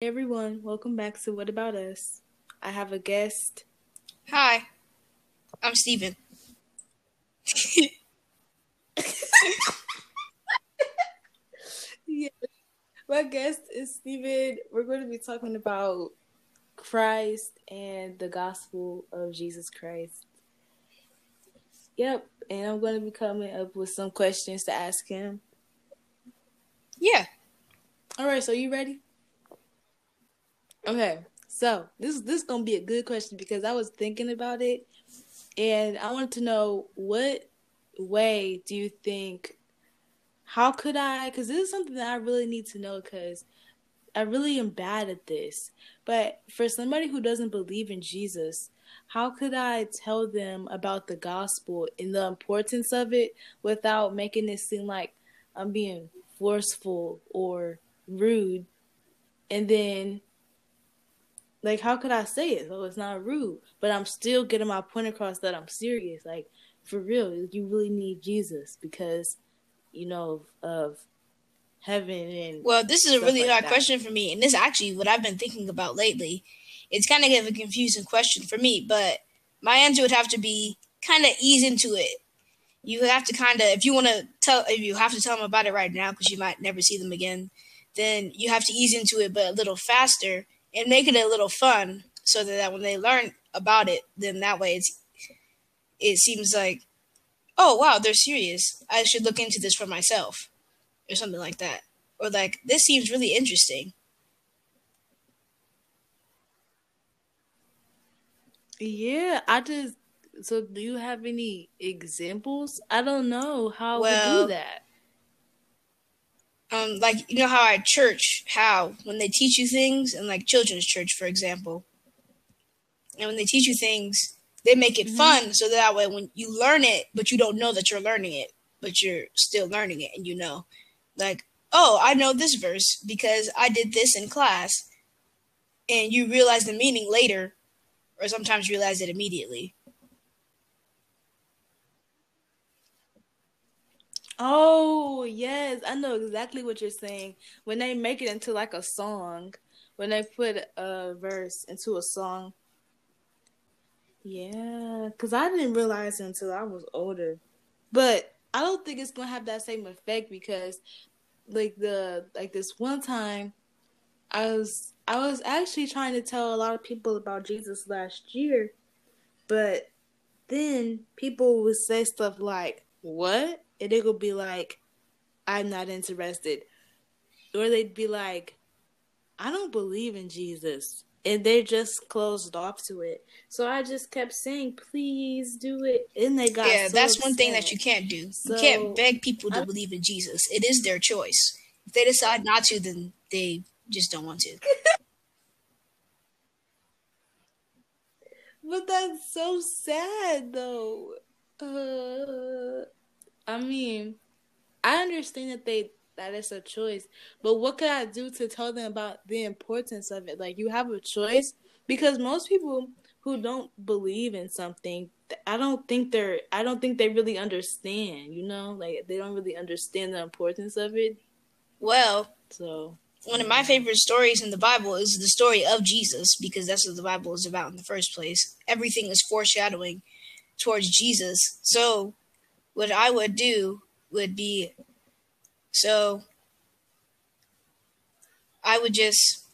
Hey everyone, welcome back to What About Us. I have a guest. Hi, I'm Steven. yeah. My guest is Steven. We're going to be talking about Christ and the gospel of Jesus Christ. Yep, and I'm going to be coming up with some questions to ask him. Yeah. All right, so you ready? Okay, so this this is gonna be a good question because I was thinking about it, and I wanted to know what way do you think? How could I? Because this is something that I really need to know because I really am bad at this. But for somebody who doesn't believe in Jesus, how could I tell them about the gospel and the importance of it without making it seem like I'm being forceful or rude? And then like how could I say it? So it's not rude, but I'm still getting my point across that I'm serious. Like for real, you really need Jesus because you know of heaven and well, this is a really like hard that. question for me, and this is actually what I've been thinking about lately. It's kind of a confusing question for me, but my answer would have to be kind of ease into it. You have to kind of, if you want to tell, if you have to tell them about it right now because you might never see them again, then you have to ease into it, but a little faster and make it a little fun so that when they learn about it, then that way it's it seems like, oh wow, they're serious. I should look into this for myself, or something like that, or like this seems really interesting. Yeah, I just so do you have any examples? I don't know how Well, to do that. Um, like you know how at church, how when they teach you things, and like children's church, for example, and when they teach you things, they make it hmm fun so that way when you learn it, but you don't know that you're learning it, but you're still learning it, and you know, like, oh, I know this verse because I did this in class, and you realize the meaning later, or sometimes realize it immediately. Oh, yes, I know exactly what you're saying. When they make it into like a song, when they put a verse into a song. Yeah, because I didn't realize until I was older. But I don't think it's gonna have that same effect because like the like this one time I was I was actually trying to tell a lot of people about Jesus last year, but then people would say stuff like, What? And it would be like, I'm not interested. Or they'd be like, I don't believe in Jesus. And they just closed off to it. So I just kept saying, please do it. And they got Yeah, so that's one thing that you can't do. You can't beg people to I believe in Jesus. It is their choice. If they decide not to, then they just don't want to. but that's so sad though. Uh I mean, I understand that they that it's a choice, but what could I do to tell them about the importance of it? Like you have a choice because most people who don't believe in something, I don't think they're I don't think they really understand, you know? Like they don't really understand the importance of it. Well, So, one of my favorite stories in the Bible is the story of Jesus because that's what the Bible is about in the first place. Everything is foreshadowing towards Jesus. So, what I would do would be so I would just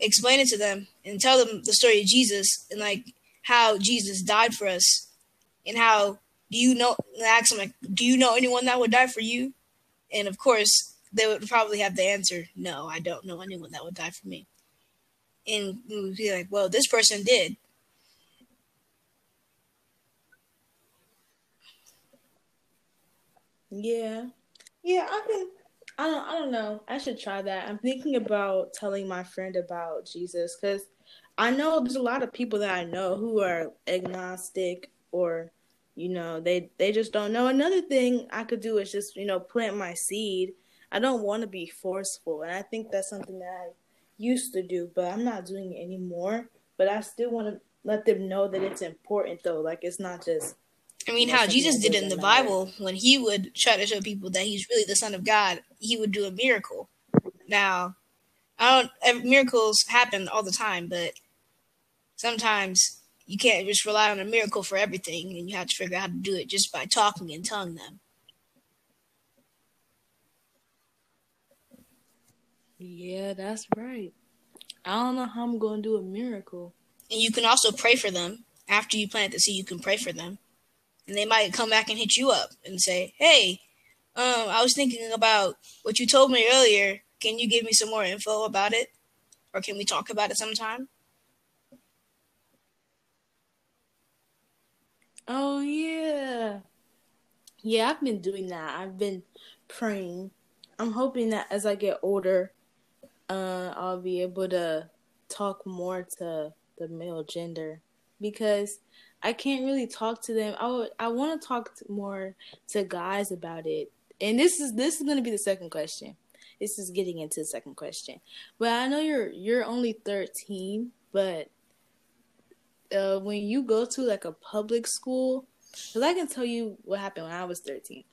explain it to them and tell them the story of Jesus and like how Jesus died for us and how do you know ask them like do you know anyone that would die for you? And of course they would probably have the answer no i don't know anyone that would die for me. And we would be like well this person did yeah. Yeah, I can I don't I don't know. I should try that. I'm thinking about telling my friend about Jesus cuz I know there's a lot of people that I know who are agnostic or you know, they they just don't know. Another thing I could do is just, you know, plant my seed. I don't want to be forceful, and I think that's something that I used to do, but I'm not doing it anymore. But I still want to let them know that it's important though. Like it's not just, i mean how jesus did it in the bible when he would try to show people that he's really the son of god he would do a miracle now I don't. Eh, miracles happen all the time, but sometimes you can't just rely on a miracle for everything, and you have to figure out how to do it just by talking and telling them. Yeah, that's right. I don't know how I'm going to do a miracle. And you can also pray for them after you plant the seed. You can pray for them, and they might come back and hit you up and say, "Hey, um, I was thinking about what you told me earlier. Can you give me some more info about it, or can we talk about it sometime?" Oh yeah. Yeah, I've been doing that. I've been praying. I'm hoping that as I get older, uh, I'll be able to talk more to the male gender because I can't really talk to them. I I want to talk more to guys about it. And this is this is going to be the second question. This is getting into the second question. But I know you're you're only 13, but uh, when you go to like a public school, because I can tell you what happened when I was 13.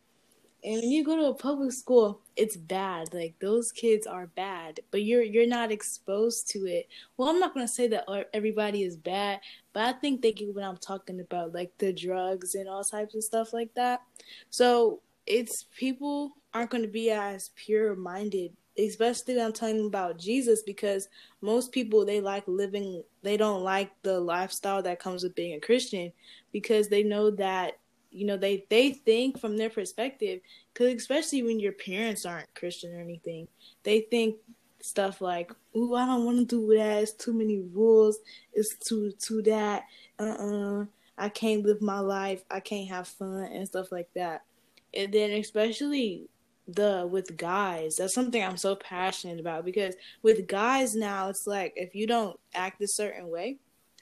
And when you go to a public school, it's bad. Like those kids are bad, but you're you're not exposed to it. Well, I'm not gonna say that everybody is bad, but I think they get what I'm talking about, like the drugs and all types of stuff like that. So it's people aren't going to be as pure minded especially when I'm telling them about Jesus because most people they like living they don't like the lifestyle that comes with being a Christian because they know that you know they they think from their perspective cuz especially when your parents aren't Christian or anything they think stuff like ooh I don't want to do that. It's too many rules. It's too too that. Uh-uh. I can't live my life. I can't have fun and stuff like that. And then especially the with guys that's something i'm so passionate about because with guys now it's like if you don't act a certain way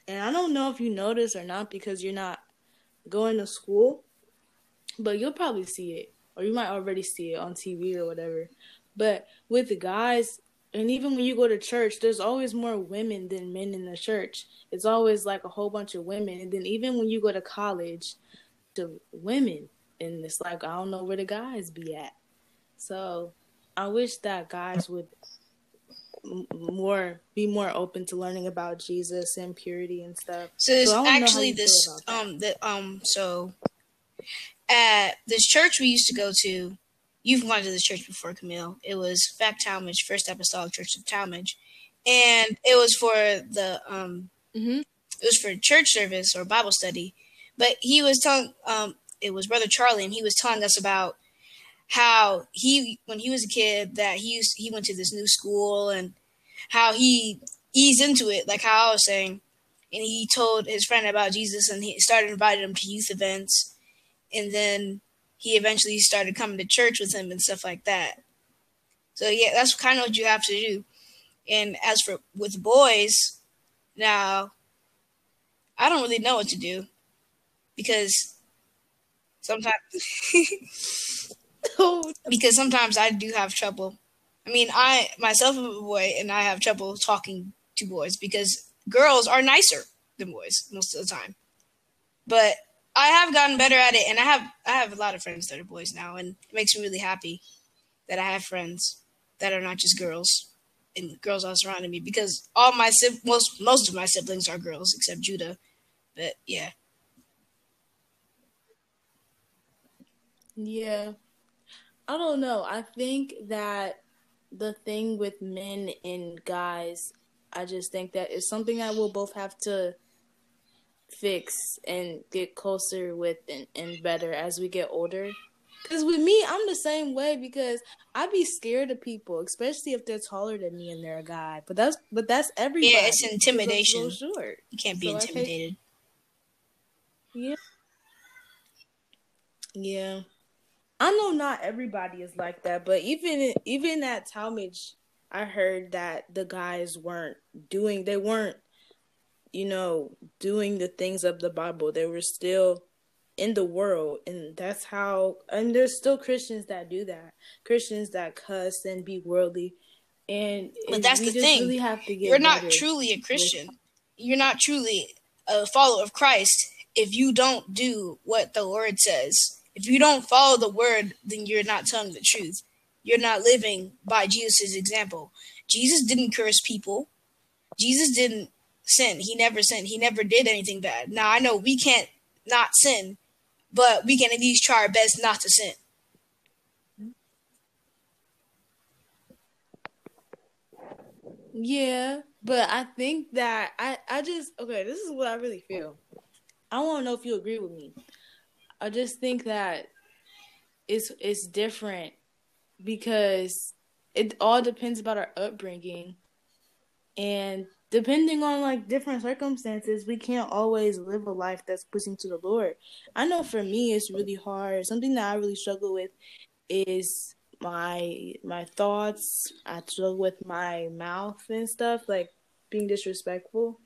and i don't know if you notice or not because you're not going to school but you'll probably see it or you might already see it on tv or whatever. But with the guys and even when you go to church there's always more women than men in the church. It's always like a whole bunch of women. And then even when you go to college the women and it's like i don't know where the guys be at. So I wish that guys would more be more open to learning about Jesus and purity and stuff. So there's so actually this um the um so at this church we used to go to. You've gone to this church before, Camille. It was Fact Talmage, First Apostolic Church of Talmage, and it was for the um mm-hmm. it was for church service or Bible study. But he was telling um it was Brother Charlie, and he was telling us about how he when he was a kid that he used he went to this new school and how he eased into it, like how I was saying, and he told his friend about Jesus and he started inviting him to youth events, and then he eventually started coming to church with him and stuff like that. So yeah, that's kind of what you have to do. And as for with boys, now I don't really know what to do because sometimes because sometimes I do have trouble. I mean, I myself am a boy, and I have trouble talking to boys because girls are nicer than boys most of the time. But I have gotten better at it, and I have I have a lot of friends that are boys now, and it makes me really happy that I have friends that are not just girls and girls all surrounding me because all my most most of my siblings are girls except Judah. But yeah. Yeah. I don't know. I think that the thing with men and guys, I just think that it's something that we'll both have to fix and get closer with and, and better as we get older. Because with me, I'm the same way because I'd be scared of people, especially if they're taller than me and they're a guy. But that's but that's everybody. Yeah, it's intimidation. So short. You can't be so intimidated. yeah. Yeah. I know not everybody is like that, but even even at Talmage, I heard that the guys weren't doing they weren't, you know, doing the things of the Bible. They were still in the world, and that's how. And there's still Christians that do that. Christians that cuss and be worldly, and but that's the thing. Really have to get You're not truly a Christian. You're not truly a follower of Christ if you don't do what the Lord says if you don't follow the word, then you're not telling the truth. You're not living by Jesus' example. Jesus didn't curse people. Jesus didn't sin. He never sinned. He never did anything bad. Now I know we can't not sin, but we can at least try our best not to sin. Yeah, but I think that I I just okay, this is what I really feel. I want to know if you agree with me. I just think that it's it's different because it all depends about our upbringing. And depending on like different circumstances we can't always live a life that's pleasing to the lord. I know for me it's really hard. Something that i really struggle with is my my thoughts. I struggle with my mouth and stuff like being disrespectful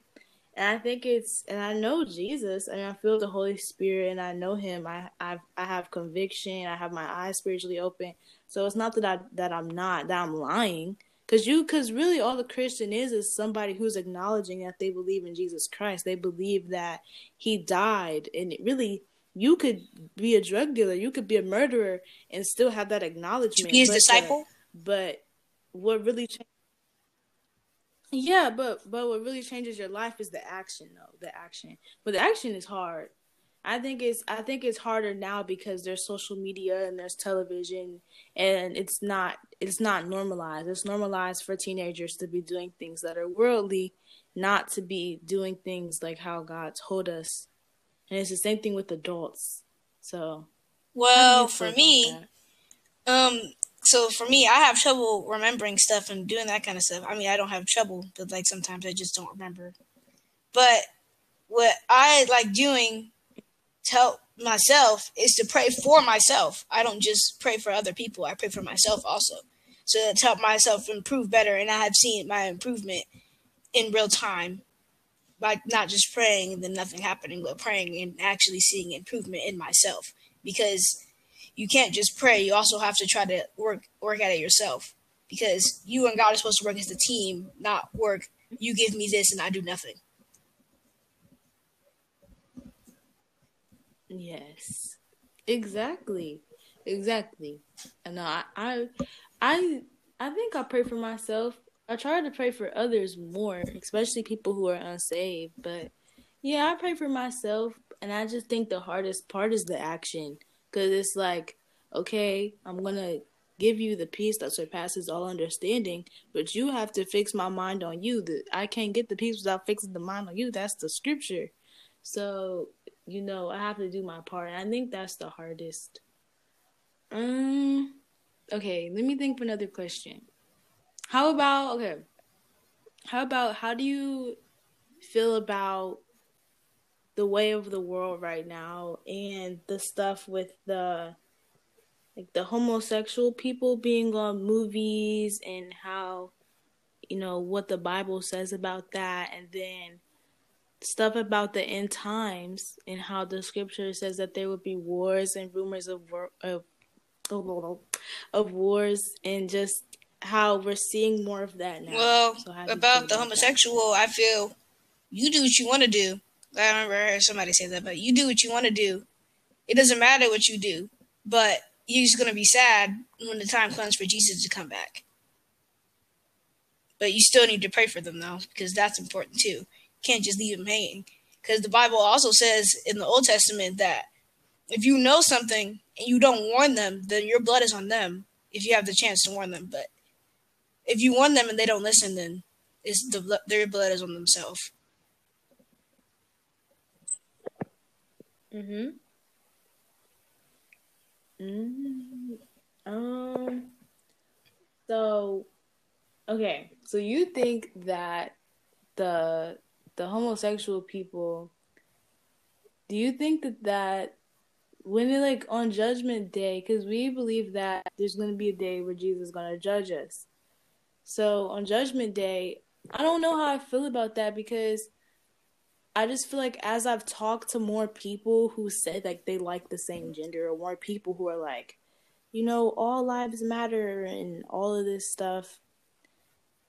and I think it's and I know Jesus and I feel the Holy Spirit and I know him. I I I have conviction. I have my eyes spiritually open. So it's not that I that I'm not that I'm lying. Cause you, cause really, all the Christian is is somebody who's acknowledging that they believe in Jesus Christ. They believe that He died, and really, you could be a drug dealer, you could be a murderer, and still have that acknowledgement. Be His uh, disciple. but what really changed? Yeah, but but what really changes your life is the action, though. The action, but the action is hard. I think it's I think it's harder now because there's social media and there's television and it's not it's not normalized. It's normalized for teenagers to be doing things that are worldly, not to be doing things like how God told us. And it's the same thing with adults. So Well, for me, um so for me, I have trouble remembering stuff and doing that kind of stuff. I mean, I don't have trouble, but like sometimes I just don't remember. But what I like doing to help myself is to pray for myself. I don't just pray for other people, I pray for myself also. So to help myself improve better. And I have seen my improvement in real time by not just praying and then nothing happening, but praying and actually seeing improvement in myself. Because you can't just pray, you also have to try to work work at it yourself. Because you and God are supposed to work as a team, not work, you give me this and I do nothing. Yes, exactly, exactly. And I, I, I, I think I pray for myself. I try to pray for others more, especially people who are unsaved. But yeah, I pray for myself, and I just think the hardest part is the action, because it's like, okay, I'm gonna give you the peace that surpasses all understanding, but you have to fix my mind on you. That I can't get the peace without fixing the mind on you. That's the scripture. So you know, I have to do my part. And I think that's the hardest. Um okay, let me think of another question. How about okay. How about how do you feel about the way of the world right now and the stuff with the like the homosexual people being on movies and how you know what the bible says about that and then stuff about the end times and how the scripture says that there would be wars and rumors of war, of of wars and just how we're seeing more of that now. Well, so about the homosexual, that? I feel you do what you want to do. I remember I somebody say that, but you do what you want to do. It doesn't matter what you do, but you're just gonna be sad when the time comes for Jesus to come back. But you still need to pray for them though, because that's important too can't just leave them hanging. Because the Bible also says in the Old Testament that if you know something and you don't warn them, then your blood is on them if you have the chance to warn them. But if you warn them and they don't listen, then it's the their blood is on themselves. Mhm. Mm. Um. So, okay. So you think that the the homosexual people, do you think that that when they like on Judgment Day, because we believe that there's going to be a day where Jesus is going to judge us. So on Judgment Day, I don't know how I feel about that because I just feel like as I've talked to more people who said like they like the same gender, or more people who are like, you know, all lives matter and all of this stuff.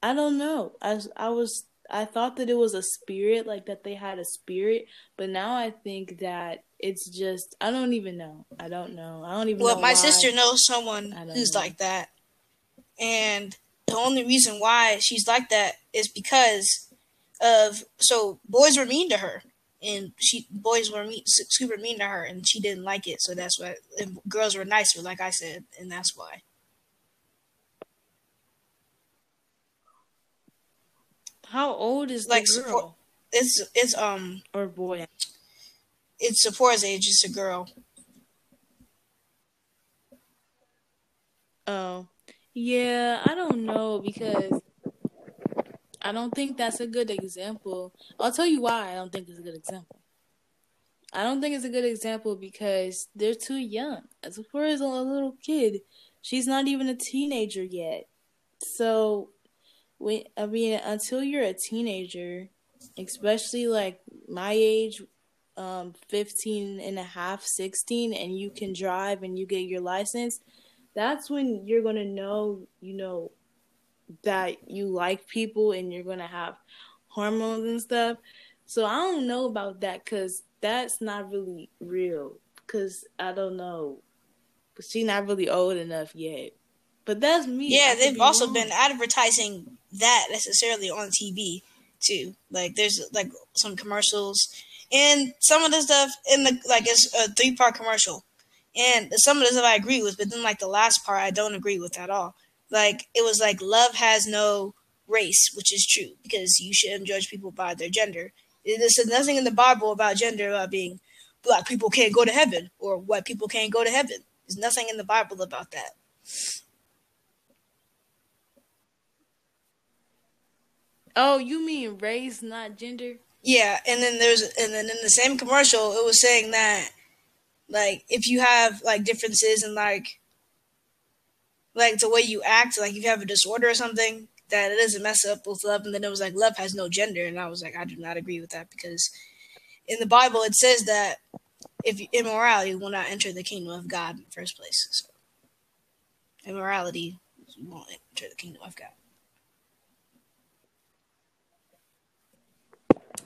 I don't know. I I was I thought that it was a spirit, like that they had a spirit, but now I think that it's just I don't even know. I don't know. I don't even. Well, my why. sister knows someone who's know. like that, and the only reason why she's like that is because of so boys were mean to her. And she boys were mean, super mean to her and she didn't like it. So that's why girls were nicer like i said and that's why. How old is like the girl? it's it's um or boy? it's Zipporah's age it's a girl. Oh. Yeah i don't know because I don't think that's a good example. I'll tell you why I don't think it's a good example. I don't think it's a good example because they're too young. As far as a little kid, she's not even a teenager yet. So, when I mean, until you're a teenager, especially like my age, um, 15 and a half, 16, and you can drive and you get your license, that's when you're going to know, you know, that you like people and you're gonna have hormones and stuff. So I don't know about that because that's not really real. Because I don't know, she's not really old enough yet. But that's me. Yeah, they've be also wrong. been advertising that necessarily on TV too. Like there's like some commercials and some of the stuff in the like it's a three part commercial. And some of the stuff I agree with, but then like the last part I don't agree with at all like it was like love has no race, which is true because you shouldn't judge people by their gender. There's nothing in the Bible about gender about being black people can't go to heaven or white people can't go to heaven. There's nothing in the Bible about that. Oh, you mean race, not gender? Yeah, and then there's and then in the same commercial, it was saying that like if you have like differences in like like the way you act, like if you have a disorder or something, that it doesn't mess up with love. And then it was like love has no gender, and I was like, I do not agree with that because in the Bible it says that if immorality will not enter the kingdom of God in the first place. So immorality won't enter the kingdom of God.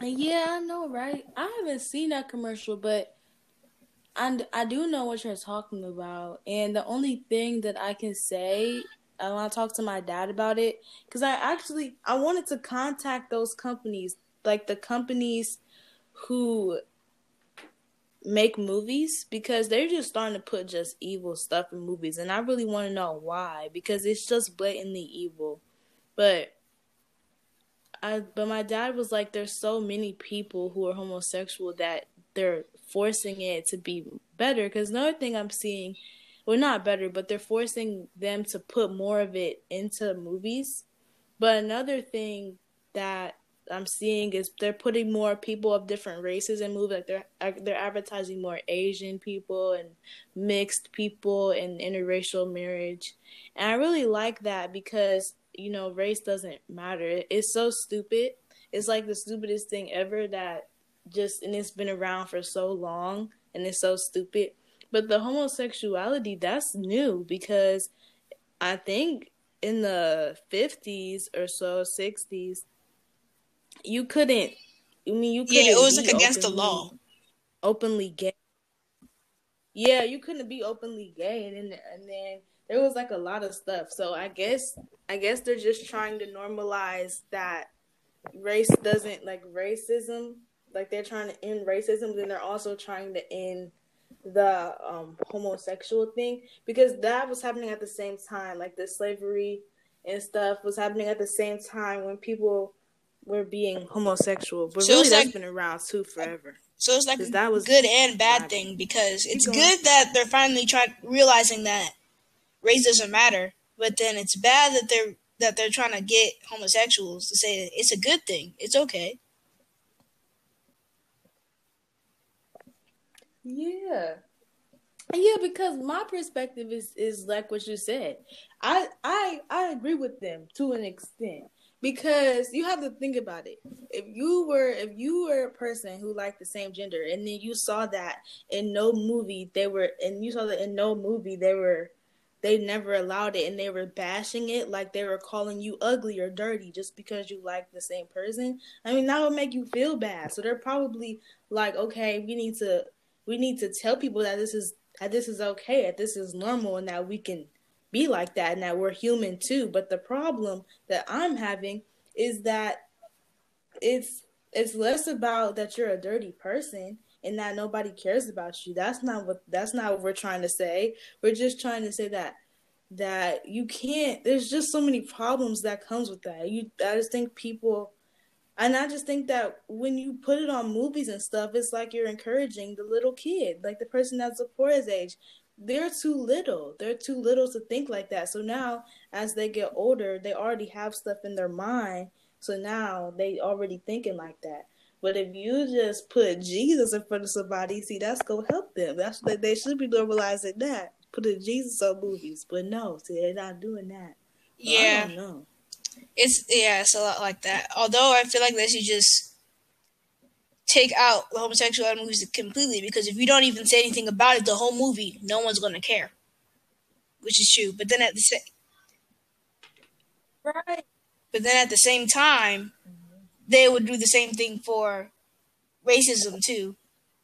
Yeah, I know, right? I haven't seen that commercial, but I, I do know what you're talking about. And the only thing that I can say, I want to talk to my dad about it because I actually I wanted to contact those companies, like the companies who make movies because they're just starting to put just evil stuff in movies and I really want to know why because it's just blatantly evil. But I but my dad was like there's so many people who are homosexual that they're forcing it to be better. Because another thing I'm seeing, well, not better, but they're forcing them to put more of it into movies. But another thing that I'm seeing is they're putting more people of different races in movies. Like they're uh, they're advertising more Asian people and mixed people and interracial marriage, and I really like that because you know race doesn't matter. It's so stupid. It's like the stupidest thing ever that just and it's been around for so long and it's so stupid. But the homosexuality that's new because I think in the 50s or so 60s you couldn't I mean you couldn't Yeah, it was like against openly, the law. Openly gay. Yeah, you couldn't be openly gay and then and then there was like a lot of stuff. So I guess I guess they're just trying to normalize that race doesn't like racism like they're trying to end racism, then they're also trying to end the um, homosexual thing because that was happening at the same time. Like the slavery and stuff was happening at the same time when people were being homosexual. But so really, that's like, been around too forever. So it's like that was good and bad thing because it's good that they're finally trying realizing that race doesn't matter, but then it's bad that they're that they're trying to get homosexuals to say it's a good thing. It's okay. Yeah. Yeah, because my perspective is is like what you said. I I I agree with them to an extent because you have to think about it. If you were if you were a person who liked the same gender and then you saw that in no movie they were and you saw that in no movie they were they never allowed it and they were bashing it like they were calling you ugly or dirty just because you like the same person. I mean that would make you feel bad. So they're probably like, okay, we need to we need to tell people that this is that this is okay, that this is normal, and that we can be like that and that we're human too. But the problem that I'm having is that it's it's less about that you're a dirty person and that nobody cares about you. That's not what that's not what we're trying to say. We're just trying to say that that you can't there's just so many problems that comes with that. You I just think people and I just think that when you put it on movies and stuff, it's like you're encouraging the little kid, like the person that's Zipporah's age. They're too little. They're too little to think like that. So now, as they get older, they already have stuff in their mind. So now they already thinking like that. But if you just put Jesus in front of somebody, see, that's gonna help them. That's what they should be normalizing that. Putting Jesus on movies, but no, see, they're not doing that. Yeah, I don't know. It's yeah, it's a lot like that. Although I feel like they should just take out the homosexuality movies completely because if you don't even say anything about it, the whole movie, no one's gonna care. Which is true. But then at the same Right. But then at the same time, they would do the same thing for racism too.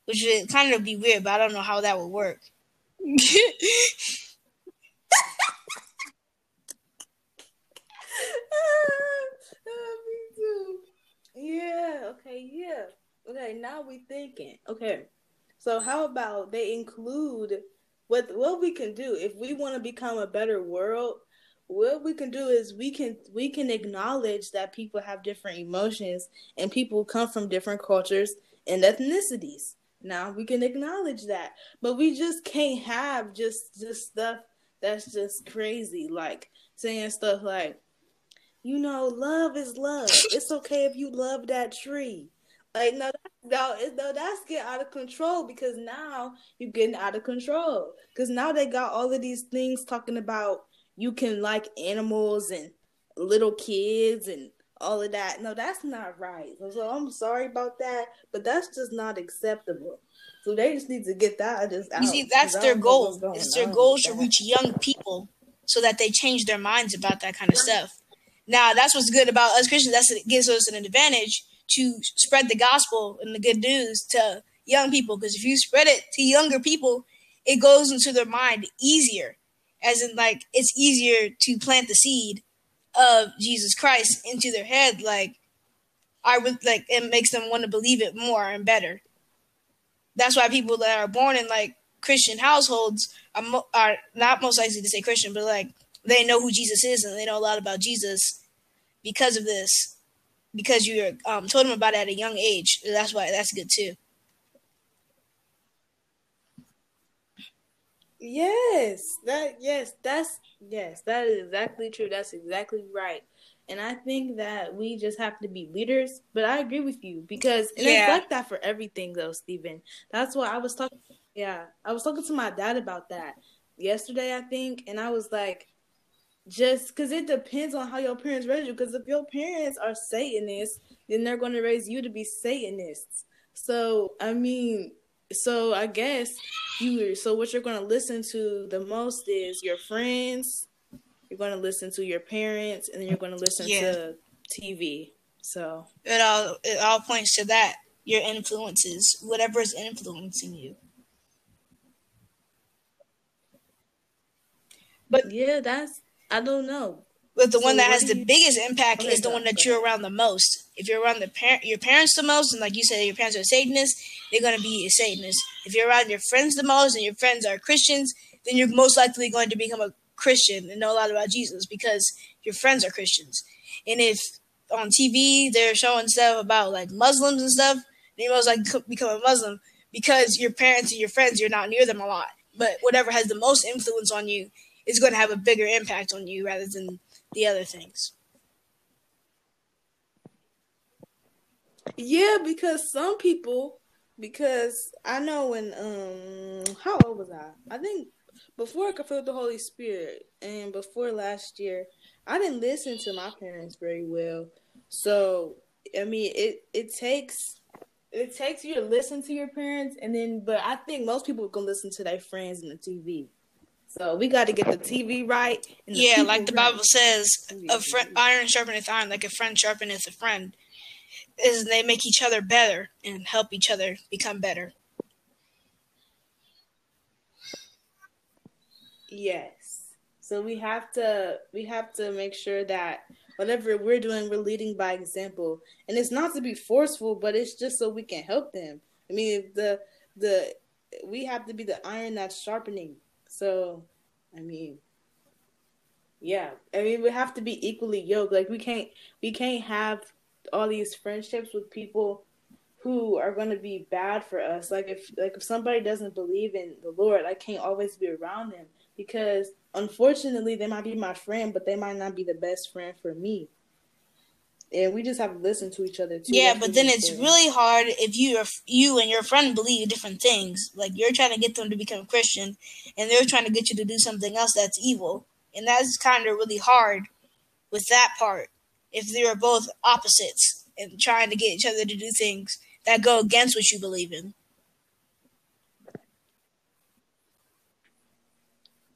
Which would kind of be weird, but I don't know how that would work. me too. Yeah. Okay. Yeah. Okay. Now we thinking. Okay. So how about they include what what we can do if we want to become a better world? What we can do is we can we can acknowledge that people have different emotions and people come from different cultures and ethnicities. Now we can acknowledge that, but we just can't have just just stuff that's just crazy, like saying stuff like you know, love is love. It's okay if you love that tree. Like no, no, no, that's getting out of control because now you're getting out of control. Because now they got all of these things talking about you can like animals and little kids and all of that. No, that's not right. So I'm sorry about that, but that's just not acceptable. So they just need to get that just out. You see, that's their goal. It's their goal to reach young people so that they change their minds about that kind of stuff. Now, that's what's good about us Christians. That's it gives us an advantage to spread the gospel and the good news to young people. Because if you spread it to younger people, it goes into their mind easier. As in, like, it's easier to plant the seed of Jesus Christ into their head. Like, I would like it makes them want to believe it more and better. That's why people that are born in like Christian households are mo- are not most likely to say Christian, but like they know who Jesus is and they know a lot about Jesus because of this, because you um, told them about it at a young age. That's why that's good too. Yes, that yes, that's yes, that is exactly true. That's exactly right. And I think that we just have to be leaders. But I agree with you because and yeah. it's like that for everything though, Steven. That's why I was talking yeah, I was talking to my dad about that yesterday, I think, and I was like, just because it depends on how your parents raise you. Because if your parents are Satanists, then they're going to raise you to be Satanists. So I mean, so I guess you. So what you're going to listen to the most is your friends. You're going to listen to your parents, and then you're going to listen yeah. to TV. So it all it all points to that. Your influences, whatever is influencing you. But yeah, that's I don't know. But the so one that has the you... biggest impact okay, is the one that you're around the most. If you're around the par- your parents the most, and like you said, your parents are Satanists, they're gonna be a Satanist. If you're around your friends the most, and your friends are Christians, then you're most likely going to become a Christian and know a lot about Jesus because your friends are Christians. And if on TV they're showing stuff about like Muslims and stuff, then you most likely become a Muslim because your parents and your friends you're not near them a lot. But whatever has the most influence on you is going to have a bigger impact on you rather than the other things. Yeah, because some people, because I know when um, how old was I? I think before I could feel the Holy Spirit, and before last year, I didn't listen to my parents very well. So I mean, it it takes it takes you to listen to your parents, and then but I think most people can listen to their friends and the TV. So we got to get the TV right. yeah, like the right. Bible says, oh, a friend, iron sharpeneth iron, like a friend sharpeneth a friend. Is they make each other better and help each other become better. Yes. So we have to we have to make sure that whatever we're doing, we're leading by example. And it's not to be forceful, but it's just so we can help them. I mean, the the we have to be the iron that's sharpening. So, I mean, yeah. I mean, we have to be equally yoked. Like we can't we can't have all these friendships with people who are going to be bad for us. Like if like if somebody doesn't believe in the Lord, I can't always be around them because unfortunately they might be my friend, but they might not be the best friend for me. And we just have to listen to each other too. Yeah, but then it's really hard if you are you and your friend believe different things. Like you're trying to get them to become Christian, and they're trying to get you to do something else that's evil, and that's kind of really hard with that part. If they are both opposites and trying to get each other to do things that go against what you believe in.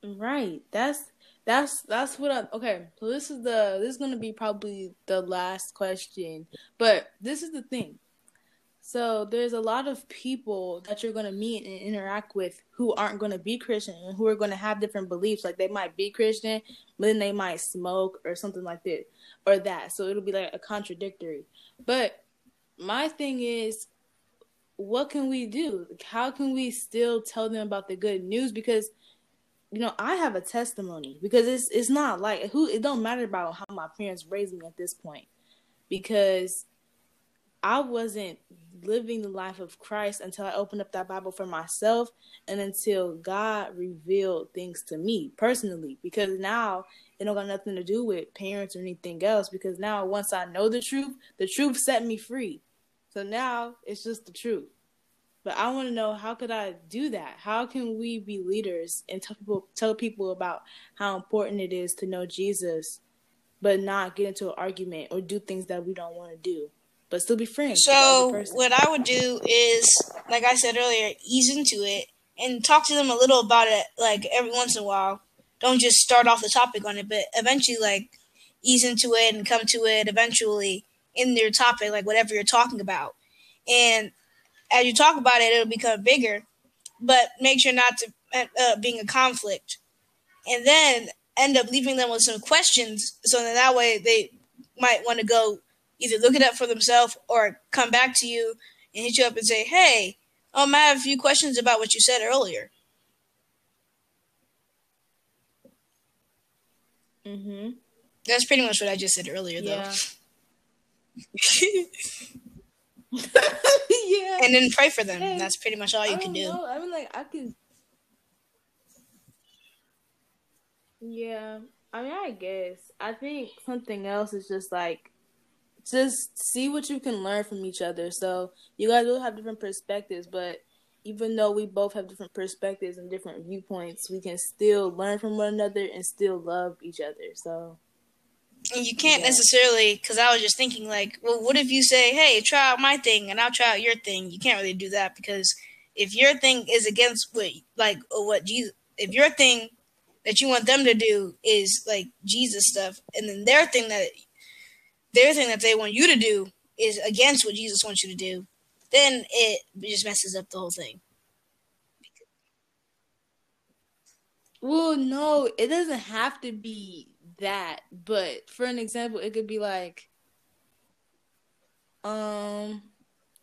Right. That's that's that's what I okay. So this is the this is gonna be probably the last question, but this is the thing. So there's a lot of people that you're gonna meet and interact with who aren't gonna be Christian and who are gonna have different beliefs. Like they might be Christian, but then they might smoke or something like that or that. So it'll be like a contradictory. But my thing is, what can we do? How can we still tell them about the good news? Because you know, I have a testimony because it's it's not like who it don't matter about how my parents raised me at this point because I wasn't living the life of Christ until I opened up that Bible for myself and until God revealed things to me personally because now it don't got nothing to do with parents or anything else because now once I know the truth, the truth set me free. So now it's just the truth. But I want to know how could I do that? How can we be leaders and tell people tell people about how important it is to know Jesus, but not get into an argument or do things that we don't want to do, but still be friends. So what I would do is, like I said earlier, ease into it and talk to them a little about it, like every once in a while. Don't just start off the topic on it, but eventually, like ease into it and come to it eventually in their topic, like whatever you're talking about. And as you talk about it, it'll become bigger. But make sure not to uh, being a conflict, and then end up leaving them with some questions, so that that way they might want to go either look it up for themselves or come back to you and hit you up and say, "Hey, um, I have a few questions about what you said earlier." Mhm. That's pretty much what I just said earlier, though. Yeah. And then pray for them. That's pretty much all you can do. Know. I mean, like I can. Yeah, I mean, I guess I think something else is just like just see what you can learn from each other. So you guys will have different perspectives, but even though we both have different perspectives and different viewpoints, we can still learn from one another and still love each other. So you can't yeah. necessarily because I was just thinking like, well, what if you say, "Hey, try out my thing and I'll try out your thing." You can't really do that because if your thing is against what like uh, what Jesus, if your thing that you want them to do is like Jesus stuff, and then their thing that their thing that they want you to do is against what Jesus wants you to do, then it just messes up the whole thing. Well, no, it doesn't have to be that. But for an example, it could be like, um,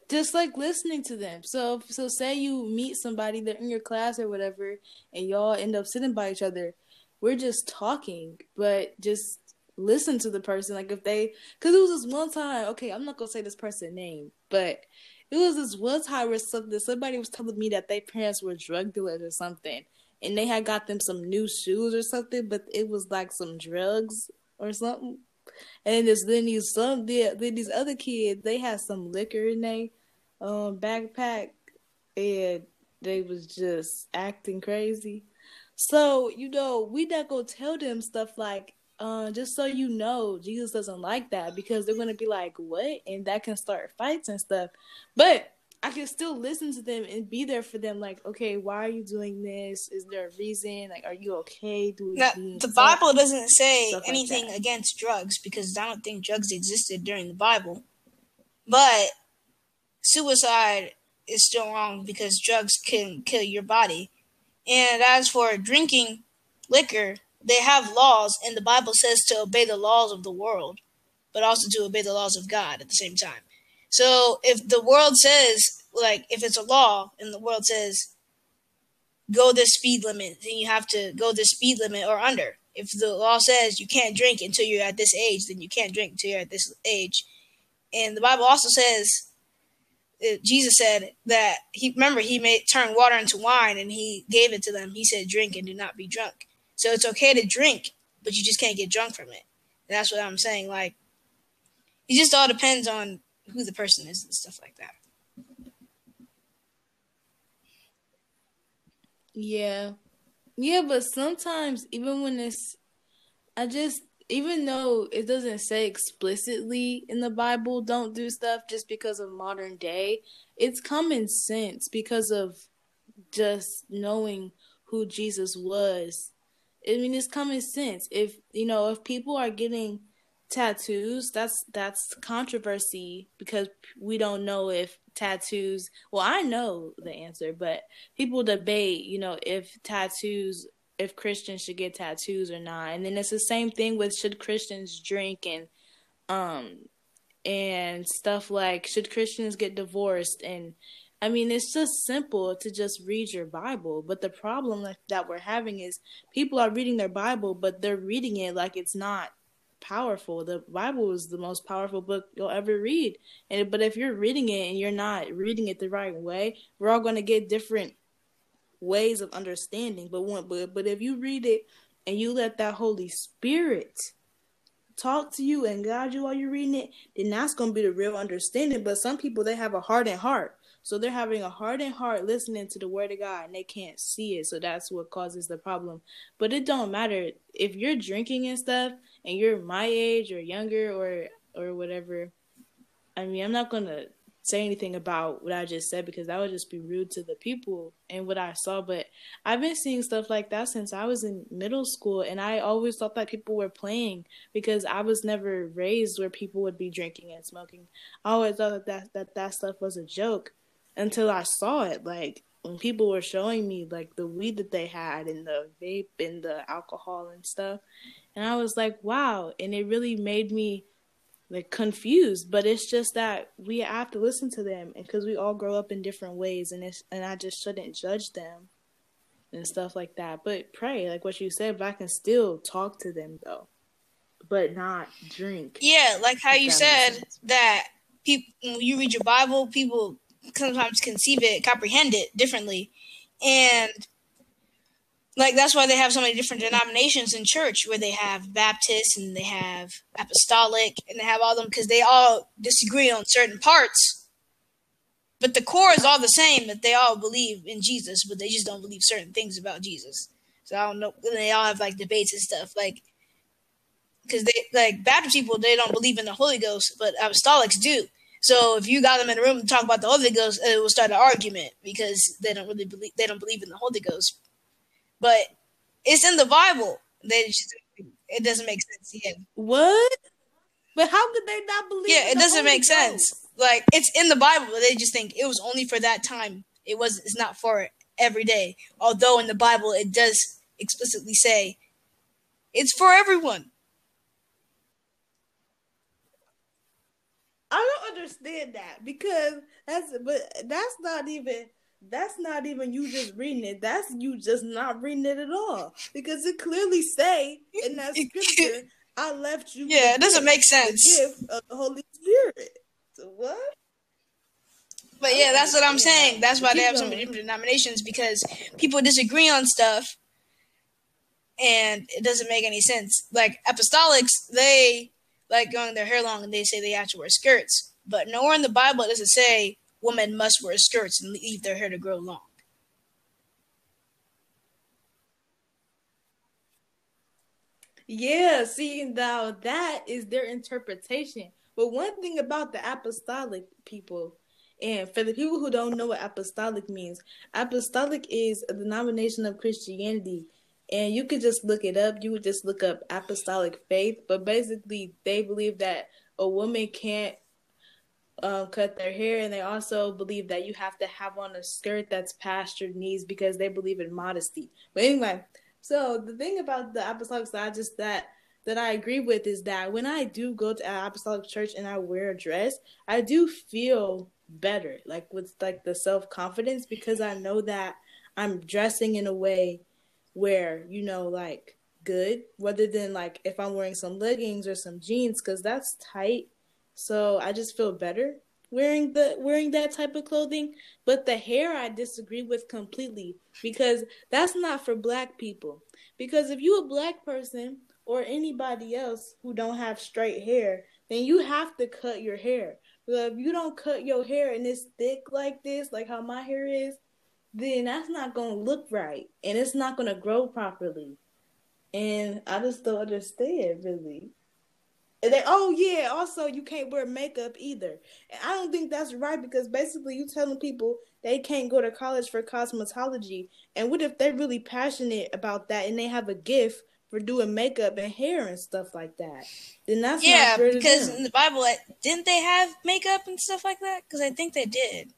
just like listening to them. So, so say you meet somebody that in your class or whatever, and y'all end up sitting by each other. We're just talking, but just listen to the person. Like if they, because it was this one time. Okay, I'm not gonna say this person's name, but it was this one time where something somebody was telling me that their parents were drug dealers or something, and they had got them some new shoes or something, but it was like some drugs or something. And then then these some then these other kids they had some liquor in their um backpack and they was just acting crazy. So, you know, we not gonna tell them stuff like, uh, just so you know, Jesus doesn't like that because they're gonna be like, What? And that can start fights and stuff. But I can still listen to them and be there for them. Like, okay, why are you doing this? Is there a reason? Like, are you okay? Do now, the Bible doesn't say anything like against drugs because I don't think drugs existed during the Bible. But suicide is still wrong because drugs can kill your body. And as for drinking liquor, they have laws, and the Bible says to obey the laws of the world, but also to obey the laws of God at the same time. So if the world says, like, if it's a law and the world says, go this speed limit, then you have to go this speed limit or under. If the law says you can't drink until you're at this age, then you can't drink until you're at this age. And the Bible also says, uh, Jesus said that he remember he made turn water into wine and he gave it to them. He said, "Drink and do not be drunk." So it's okay to drink, but you just can't get drunk from it. And that's what I'm saying. Like, it just all depends on who the person is and stuff like that. Yeah. Yeah, but sometimes even when it's I just even though it doesn't say explicitly in the Bible don't do stuff just because of modern day, it's common sense because of just knowing who Jesus was I mean, it's common sense. If you know, if people are getting tattoos, that's that's controversy because we don't know if tattoos. Well, I know the answer, but people debate. You know, if tattoos, if Christians should get tattoos or not, and then it's the same thing with should Christians drink and um and stuff like should Christians get divorced and I mean, it's just simple to just read your Bible. But the problem that we're having is people are reading their Bible, but they're reading it like it's not powerful. The Bible is the most powerful book you'll ever read. And but if you're reading it and you're not reading it the right way, we're all going to get different ways of understanding. But one, but but if you read it and you let that Holy Spirit talk to you and guide you while you're reading it, then that's going to be the real understanding. But some people they have a hardened heart so they're having a hardened heart listening to the word of God and they can't see it. So that's what causes the problem. But it don't matter if you're drinking and stuff and you're my age or younger or or whatever. I mean, I'm not gonna say anything about what I just said because that would just be rude to the people and what I saw. But I've been seeing stuff like that since I was in middle school, and I always thought that people were playing because I was never raised where people would be drinking and smoking. I always thought that that, that, that stuff was a joke until I saw it. Like when people were showing me like the weed that they had and the vape and the alcohol and stuff. And I was like, wow. And it really made me like confused. But it's just that we have to listen to them because we all grow up in different ways and it's and I just shouldn't judge them and stuff like that. But pray, like what you said, but I can still talk to them though. But not drink. Yeah, like how you said that people when you read your Bible, people sometimes conceive it, comprehend it differently, and like that's why they have so many different denominations in church, where they have Baptist and they have Apostolic and they have all them because they all disagree on certain parts. But the core is all the same that they all believe in Jesus, but they just don't believe certain things about Jesus. So I don't know. They all have like debates and stuff, like because they like Baptist people they don't believe in the Holy Ghost, but Apostolics do. So if you got them in a room to talk about the Holy Ghost, it will start an argument because they don't really believe they don't believe in the Holy Ghost. But it's in the Bible. They just it doesn't make sense. Yeah. What? But how could they not believe? Yeah, it doesn't make sense. Like it's in the Bible, but they just think it was only for that time. It was. It's not for every day. Although in the Bible it does explicitly say it's for everyone. I don't understand that because that's but that's not even that's not even you just reading it. That's you just not reading it at all because it clearly say in that scripture, "I left you." Yeah, it doesn't make sense. gift of the Holy Spirit. So what? But yeah, that's what I'm saying. That's why they have so many different denominations because people disagree on stuff, and it doesn't make any sense. Like apostolics, they like going their hair long and they say they have to wear skirts. But nowhere in the Bible does it say women must wear skirts and leave their hair to grow long. Yeah, see now that is their interpretation. But one thing about the apostolic people, and for the people who don't know what apostolic means, apostolic is a denomination of Christianity and you could just look it up. You would just look up apostolic faith, but basically they believe that a woman can't um, cut their hair, and they also believe that you have to have on a skirt that's past your knees because they believe in modesty. But anyway, So the thing about the apostolic side, just that that I agree with is that when I do go to an apostolic church and I wear a dress, I do feel better, like with like the self confidence because I know that I'm dressing in a way where you know like good rather than like if I'm wearing some leggings or some jeans because that's tight. So I just feel better wearing the wearing that type of clothing. But the hair I disagree with completely because that's not for black people. Because if you a black person or anybody else who don't have straight hair, then you have to cut your hair. But if you don't cut your hair and it's thick like this, like how my hair is, then that's not gonna look right and it's not gonna grow properly. And I just don't understand really. And they, oh yeah, also you can't wear makeup either. And I don't think that's right because basically you telling people they can't go to college for cosmetology. And what if they're really passionate about that and they have a gift for doing makeup and hair and stuff like that? Then that's yeah, because in the Bible, didn't they have makeup and stuff like that? Because I think they did.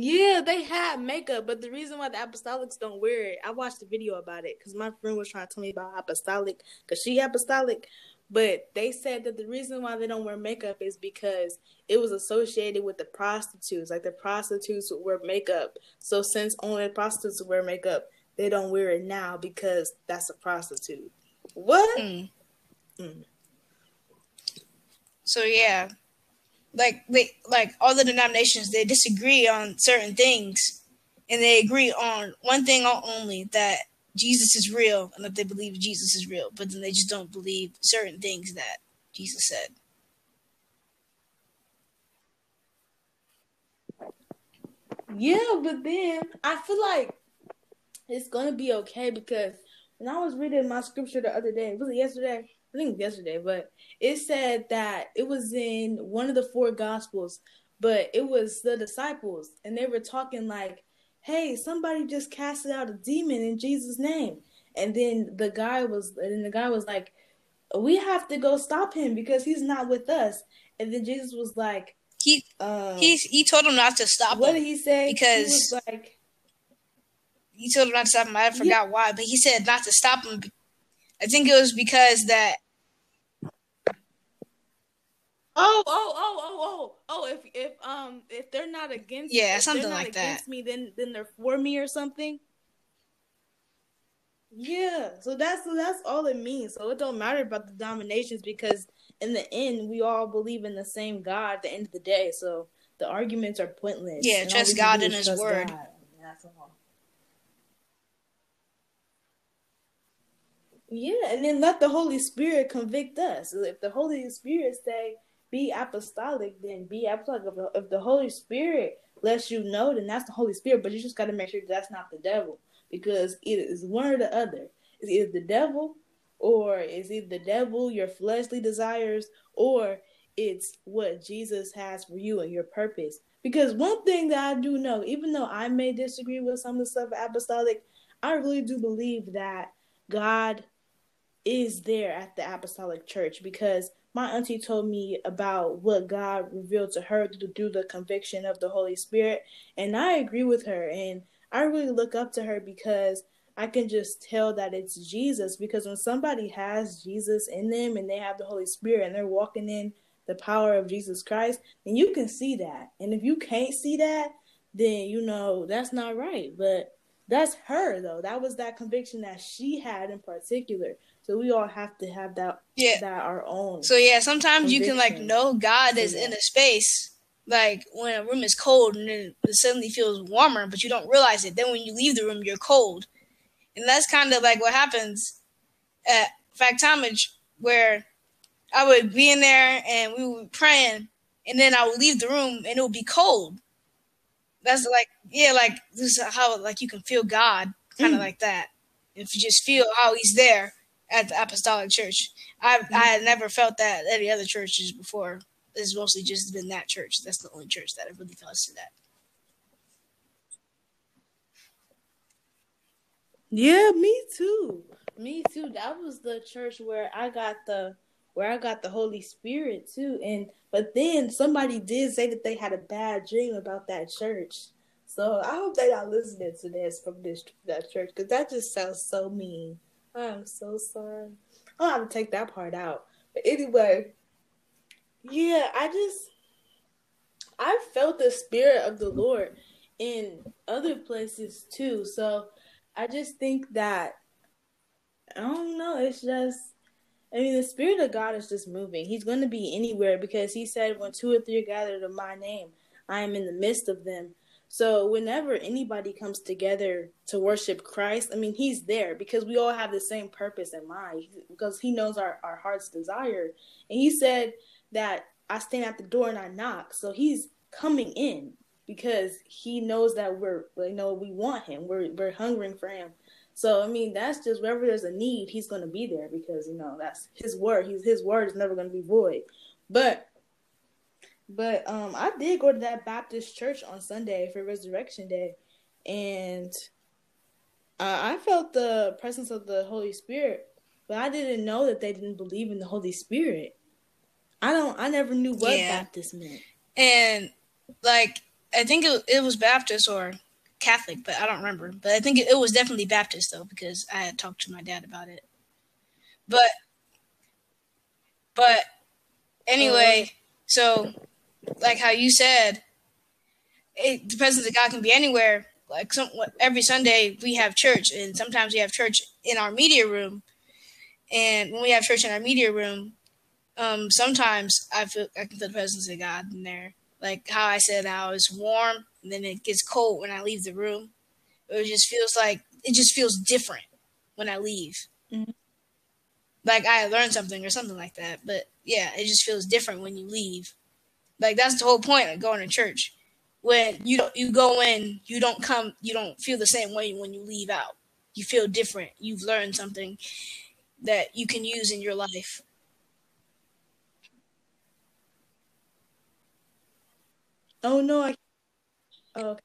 Yeah, they had makeup, but the reason why the apostolics don't wear it, I watched a video about it because my friend was trying to tell me about apostolic because she apostolic, but they said that the reason why they don't wear makeup is because it was associated with the prostitutes. Like the prostitutes would wear makeup, so since only the prostitutes wear makeup, they don't wear it now because that's a prostitute. What? Mm. Mm. So yeah, like they like all the denominations they disagree on certain things and they agree on one thing only that Jesus is real and that they believe Jesus is real, but then they just don't believe certain things that Jesus said. Yeah, but then I feel like it's gonna be okay because when I was reading my scripture the other day, was it yesterday? I think yesterday, but it said that it was in one of the four gospels, but it was the disciples, and they were talking like, "Hey, somebody just casted out a demon in Jesus' name," and then the guy was, and the guy was like, "We have to go stop him because he's not with us," and then Jesus was like, "He um, he he told him not to stop what him." did he say? Because he like. He told him not to stop him. I forgot yeah. why, but he said not to stop him I think it was because that. Oh, oh, oh, oh, oh, oh! If if um if they're not against yeah something like that me, then then they're for me or something. Yeah, so that's that's all it means. So it don't matter about the dominations because in the end we all believe in the same God. At the end of the day, so the arguments are pointless. Yeah, trust God in His word. God. That's all. Yeah, and then let the Holy Spirit convict us. If the Holy Spirit say be apostolic, then be apostolic. If the, if the Holy Spirit lets you know, then that's the Holy Spirit. But you just got to make sure that's not the devil, because it is one or the other. It's either the devil, or it's either the devil, your fleshly desires, or it's what Jesus has for you and your purpose. Because one thing that I do know, even though I may disagree with some of the stuff apostolic, I really do believe that God is there at the apostolic church because my auntie told me about what God revealed to her through the conviction of the Holy Spirit. And I agree with her. And I really look up to her because I can just tell that it's Jesus. Because when somebody has Jesus in them and they have the Holy Spirit and they're walking in the power of Jesus Christ, then you can see that. And if you can't see that, then you know that's not right. But that's her though. That was that conviction that she had in particular. So we all have to have that yeah. that our own. So yeah, sometimes you can like know God is in a space like when a room is cold and then it suddenly feels warmer, but you don't realize it. Then when you leave the room, you're cold, and that's kind of like what happens at Factomage, where I would be in there and we would be praying, and then I would leave the room and it would be cold. That's like yeah, like this is how like you can feel God, kind of mm. like that. If you just feel how He's there, at the Apostolic Church. I mm-hmm. I had never felt that at any other churches before. It's mostly just been that church. That's the only church that I really felt to that. Yeah, me too. Me too. That was the church where I got the where I got the Holy Spirit too. And but then somebody did say that they had a bad dream about that church. So I hope they're not listening to this from this that church because that just sounds so mean. I'm so sorry. I'll have to take that part out. But anyway, yeah, I just I felt the spirit of the Lord in other places too. So I just think that I don't know. It's just I mean, the spirit of God is just moving. He's going to be anywhere because He said, "When two or three are gathered in My name, I am in the midst of them." So whenever anybody comes together to worship Christ, I mean, He's there because we all have the same purpose in mind because He knows our, our heart's desire. And He said that I stand at the door and I knock. So He's coming in because He knows that we're, you know, we want Him. We're, we're hungering for Him. So I mean, that's just wherever there's a need, He's going to be there because, you know, that's His word. He's, his word is never going to be void. But but um, I did go to that Baptist church on Sunday for Resurrection Day, and uh, I felt the presence of the Holy Spirit. But I didn't know that they didn't believe in the Holy Spirit. I don't. I never knew what yeah. Baptist meant. And like, I think it, it was Baptist or Catholic, but I don't remember. But I think it, it was definitely Baptist though, because I had talked to my dad about it. But, but anyway, so like how you said, it, the presence of God can be anywhere. Like some every Sunday we have church, and sometimes we have church in our media room. And when we have church in our media room, um, sometimes I feel I can feel the presence of God in there. Like how I said, how it's warm, and then it gets cold when I leave the room. It just feels like it just feels different when I leave. Mm-hmm. Like I learned something or something like that. But yeah, it just feels different when you leave. Like that's the whole point of going to church. When you don't, you go in, you don't come, you don't feel the same way when you leave out. You feel different. You've learned something that you can use in your life. Oh no, I oh,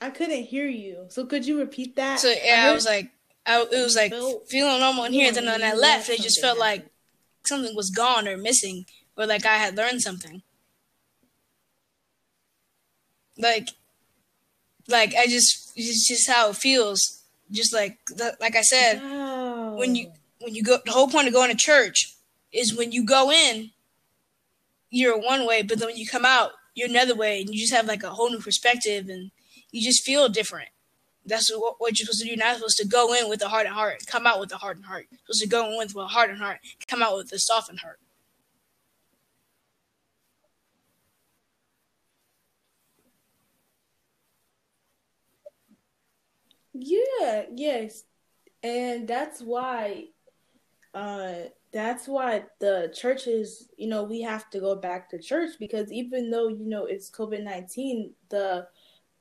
I couldn't hear you. So could you repeat that? So yeah, I, I was like, I, it was like feeling normal in here. Then when I left, it just felt like something was gone or missing or like I had learned something. Like, like I just it's just how it feels. Just like like I said, wow. when you when you go, the whole point of going to church is when you go in, you're one way, but then when you come out, you're another way, and you just have like a whole new perspective, and you just feel different. That's what, what you're supposed to do. You're not supposed to go in with a heart and heart, come out with a heart and heart. You're supposed to go in with a heart and heart, come out with a softened heart. Yeah, yes. And that's why uh that's why the churches, you know, we have to go back to church because even though, you know, it's COVID 19, the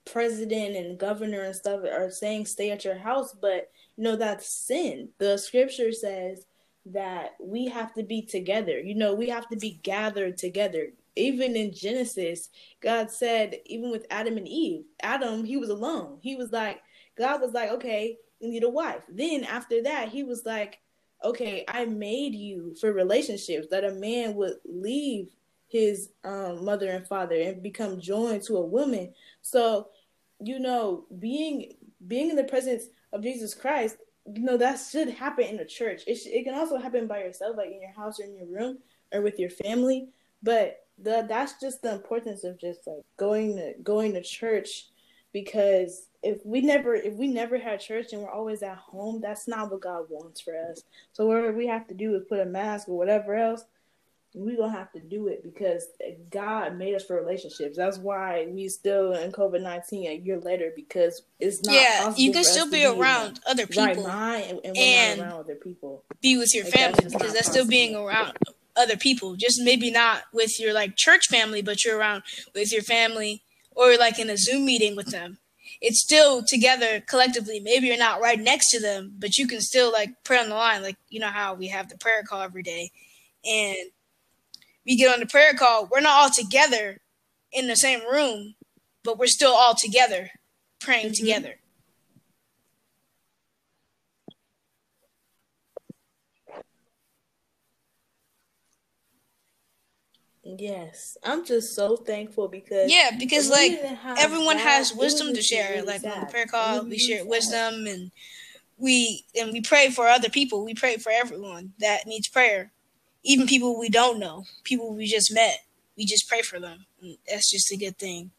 president and governor and stuff are saying stay at your house, but, you know, that's sin. The scripture says that we have to be together. You know, we have to be gathered together. Even in Genesis, God said, even with Adam and Eve, Adam, he was alone. He was like, God was like, okay, you need a wife. Then after that, he was like, okay, I made you for relationships that a man would leave his um, mother and father and become joined to a woman. So, you know, being being in the presence of Jesus Christ, you know, that should happen in the church. It sh- it can also happen by yourself, like in your house or in your room or with your family. But the that's just the importance of just like going to going to church because if we never if we never had church and we're always at home, that's not what God wants for us. So whatever we have to do is put a mask or whatever else, we gonna have to do it because God made us for relationships. That's why we still in COVID nineteen a year later because it's not. Yeah, you can still be around other people, right and, and, and around other people. Be with your like family that's because that's still being around other people. Just maybe not with your like church family, but you're around with your family or like in a Zoom meeting with them it's still together collectively. Maybe you're not right next to them, but you can still like pray on the line. Like you know how we have the prayer call every day, and we get on the prayer call. We're not all together in the same room, but we're still all together praying mm-hmm. together. Yes, I'm just so thankful because yeah, because like everyone has wisdom to share. Like on the prayer call, we share wisdom and we and we pray for other people. We pray for everyone that needs prayer, even people we don't know, people we just met. We just pray for them. And that's just a good thing.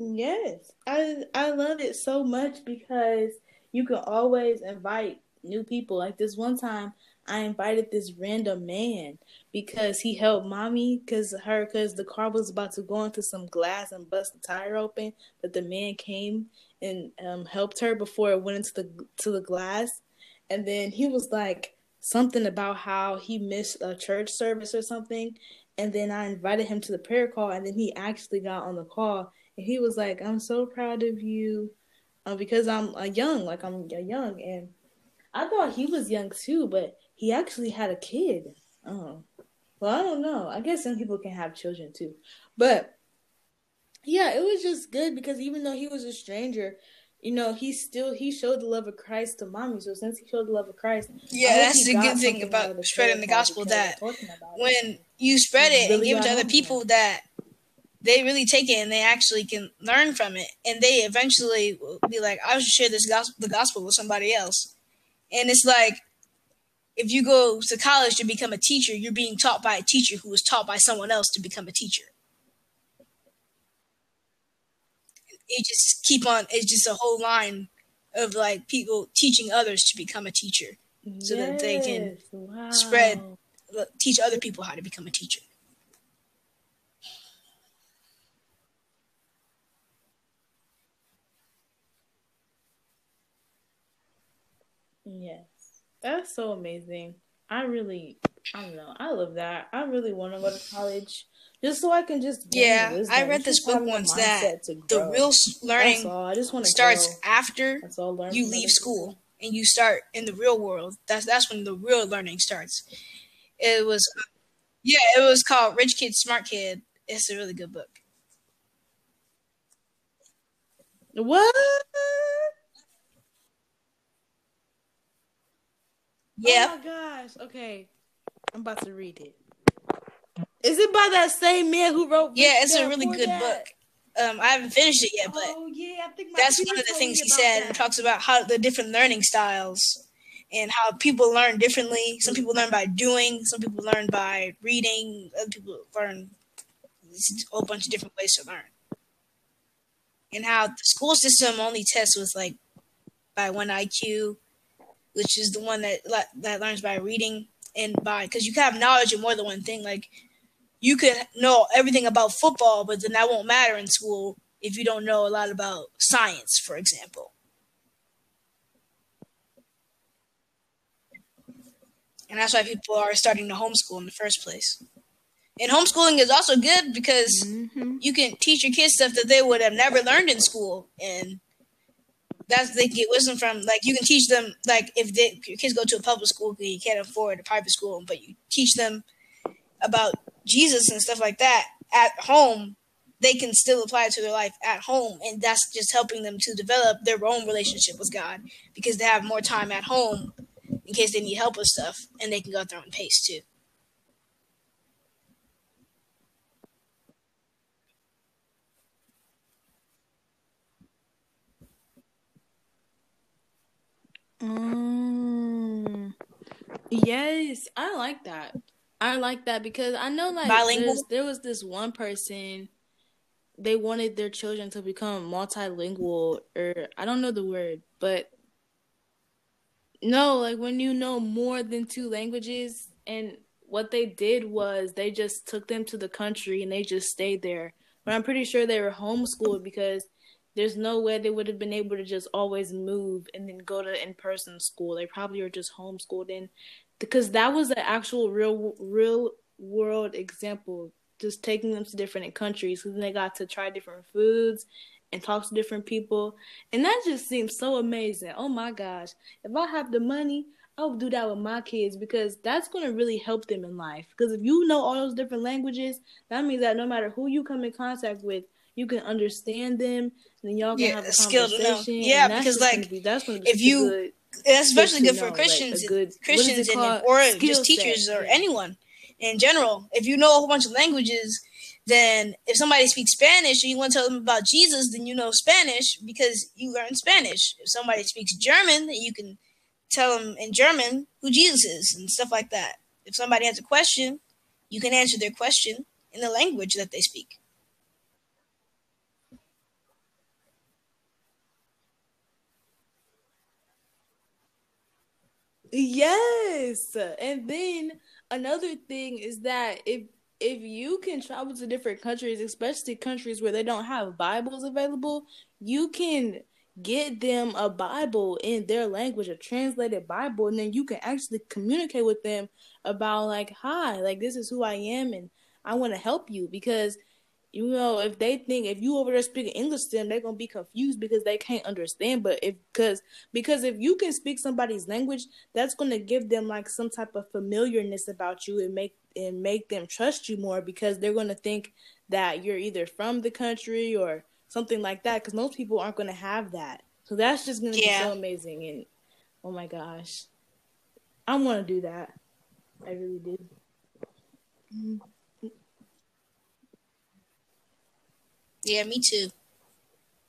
Yes, I I love it so much because you can always invite new people. Like this one time, I invited this random man because he helped mommy because her because the car was about to go into some glass and bust the tire open, but the man came and um, helped her before it went into the to the glass, and then he was like something about how he missed a church service or something, and then I invited him to the prayer call, and then he actually got on the call he was like, "I'm so proud of you, uh, because I'm a young, like I'm young." And I thought he was young too, but he actually had a kid. Oh, well, I don't know. I guess some people can have children too, but yeah, it was just good because even though he was a stranger, you know, he still he showed the love of Christ to mommy. So since he showed the love of Christ, yeah, that's the good thing about spreading the gospel. That when you spread it really and give it to other people, that they really take it and they actually can learn from it. And they eventually will be like i should share this gospel the gospel with somebody else. And it's like if you go to college to become a teacher you're being taught by a teacher who was taught by someone else to become a teacher. It just keep on it's just a whole line of like people teaching others to become a teacher so yes, that they can wow. spread teach other people how to become a teacher Yes. That's so amazing. I really, I don't know. I love that. I really want to go to college just so I can just yeah. I read this book once that the real learning I just want starts grow. after you leave school and you start in the real world. That's that's when the real learning starts. It was, yeah, it was called Rich Kid Smart Kid. It's a really good book. What? Yeah. Oh my gosh. Okay. I'm about to read it. Is it by that same man who wrote? Yeah, it's a really good that? book. Um, I haven't finished it yet, but oh, yeah, I think that's one of the things he said. That. It talks about how the different learning styles and how people learn differently. Some people learn by doing. Some people learn by reading. Other people learn a whole bunch of different ways to learn. And how the school system only tests with like by one IQ which is the one that that learns by reading and by because you can have knowledge in more than one thing. Like you can know everything about football, but then that won't matter in school if you don't know a lot about science, for example. And that's why people are starting to homeschool in the first place. And homeschooling is also good because mm-hmm. you can teach your kids stuff that they would have never learned in school. And that's they get wisdom from. Like you can teach them like if they, your kids go to a public school you can't afford a private school, but you teach them about Jesus and stuff like that at home. They can still apply it to their life at home, and that's just helping them to develop their own relationship with God because they have more time at home in case they need help with stuff, and they can go at their own pace too. Mm. Yes, I like that. I like that because I know like there was this one person they wanted their children to become multilingual or I don't know the word, but no, like when you know more than two languages and what they did was they just took them to the country and they just stayed there. But I'm pretty sure they were homeschooled because there's no way they would have been able to just always move and then go to in person school. They probably are just homeschooled in because that was the actual real real world example. Just taking them to different countries because they got to try different foods and talk to different people, and that just seems so amazing. Oh my gosh! If I have the money, I would do that with my kids because that's going to really help them in life. Because if you know all those different languages, that means that no matter who you come in contact with, you can understand them, and y'all can Yeah, have a skill to conversation. Yeah, that's because, like, be, that's gonna be if you- good. It's especially good for like, Christians, a good- Christians and or Skill just teachers set, or anyone in general. If you know a whole bunch of languages, then if somebody speaks Spanish and you want to tell them about Jesus, then you know Spanish because you learned Spanish. If somebody speaks German, then you can tell them in German who Jesus is and stuff like that. If somebody has a question, you can answer their question in the language that they speak. Yes. And then another thing is that if if you can travel to different countries, especially countries where they don't have Bibles available, you can get them a Bible in their language, a translated Bible, and then you can actually communicate with them about like, hi, like this is who I am and I want to help you because you know, if they think if you over there speaking English to them, they're gonna be confused because they can't understand. But if because because if you can speak somebody's language, that's gonna give them like some type of familiarness about you and make and make them trust you more because they're gonna think that you're either from the country or something like that. Because most people aren't gonna have that. So that's just gonna Yeah. be so amazing. And oh my gosh, I want to do that. I really do. Mhm. Yeah, me too.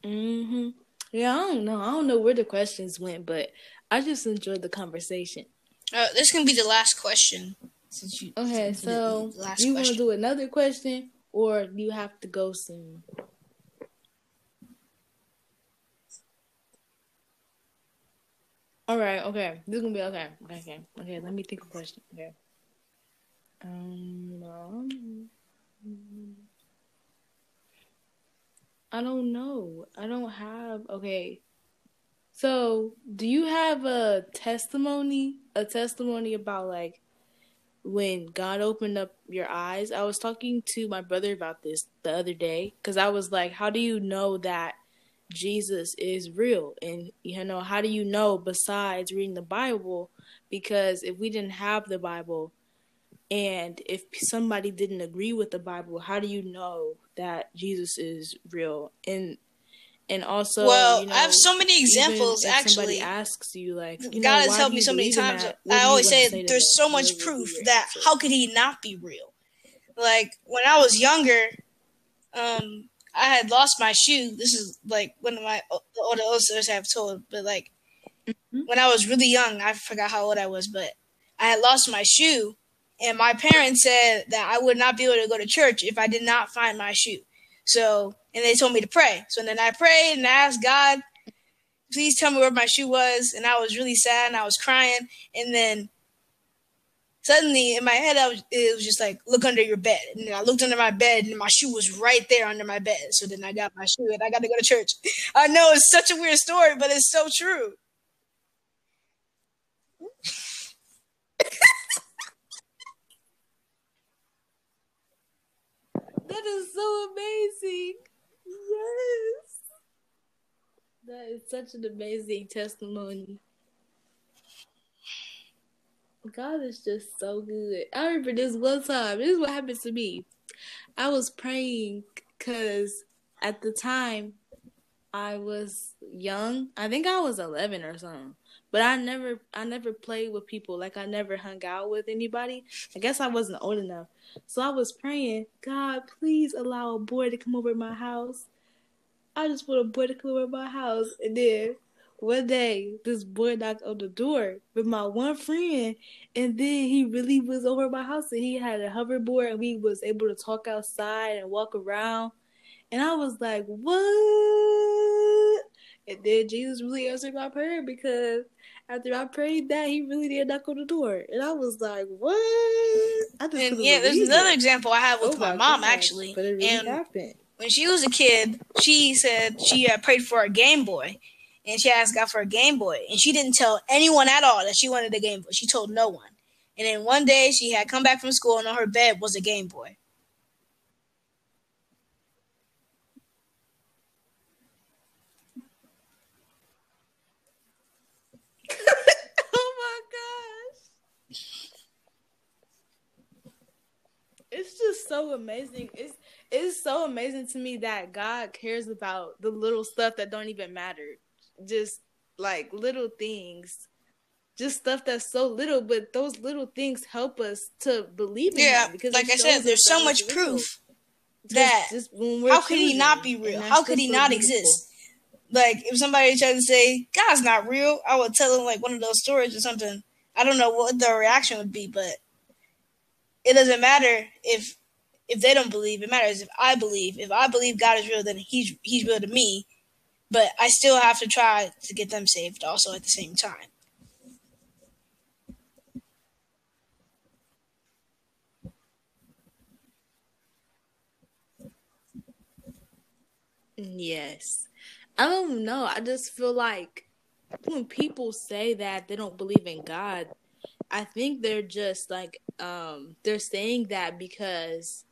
hmm Yeah, I don't know. I don't know where the questions went, but I just enjoyed the conversation. Uh, this can be the last question. Since you Okay, so you want to do another question, or do you have to go soon? All right. Okay. This is gonna be okay. Okay. Okay. Okay. Let me think of a question. Okay. Um. um, I don't know. I don't have. Okay. So, do you have a testimony? A testimony about like when God opened up your eyes? I was talking to my brother about this the other day because I was like, "How do you know that Jesus is real?" And you know, how do you know besides reading the Bible? Because if we didn't have the Bible, and if somebody didn't agree with the Bible, how do you know that Jesus is real? And and also, well, you know, I have so many examples. if somebody asks you, like, you know, God has helped me so many times. I always wanna say, there's so much proof that how could he not be real? Like when I was younger, um, I had lost my shoe. This is like one of my older listeners have told, but like Mhm. when I was really young, I forgot how old I was, but I had lost my shoe, and my parents said that I would not be able to go to church if I did not find my shoe. So, and they told me to pray. So then I prayed and I asked God, please tell me where my shoe was. And I was really sad and I was crying. And then suddenly in my head, I was, it was just like, look under your bed. And then I looked under my bed and my shoe was right there under my bed. So then I got my shoe and I got to go to church. I know it's such a weird story, but it's so true. That is so amazing. Yes. That is such an amazing testimony. God is just so good. I remember this one time. This is what happened to me. I was praying because at the time I was young. I think I was 11 or something. But I never I never played with people. Like I never hung out with anybody. I guess I wasn't old enough. So I was praying, God, please allow a boy to come over my house. I just want a boy to come over my house. And then one day, this boy knocked on the door with my one friend, and then he really was over my house, and he had a hoverboard, and we was able to talk outside and walk around. And I was like, what? And then Jesus really answered my prayer because after I prayed that, he really did knock on the door. And I was like, what? And yeah, there's another it. example I have with Oh my, my mom gosh, actually. But it really and happened. when she was a kid, she said she uh, prayed for a Game Boy, and she asked God for a Game Boy, and she didn't tell anyone at all that she wanted a Game Boy. She told no one. And then one day she had come back from school, and on her bed was a Game Boy. oh my gosh. It's just so amazing. It's it's so amazing to me that God cares about the little stuff that don't even matter. Just like little things. Just stuff that's so little, but those little things help us to believe in Yeah, him because like I said, there's so much proof that just when we're how could he not be real? How could he so not beautiful. exist? Like if somebody tried to say God's not real, I would tell them like one of those stories or something. I don't know what their reaction would be, but it doesn't matter if if they don't believe. It matters if I believe. If I believe God is real, then he's he's real to me. But I still have to try to get them saved also at the same time. Yes. I don't know. I just feel like when people say that they don't believe in God, I think they're just like um they're saying that because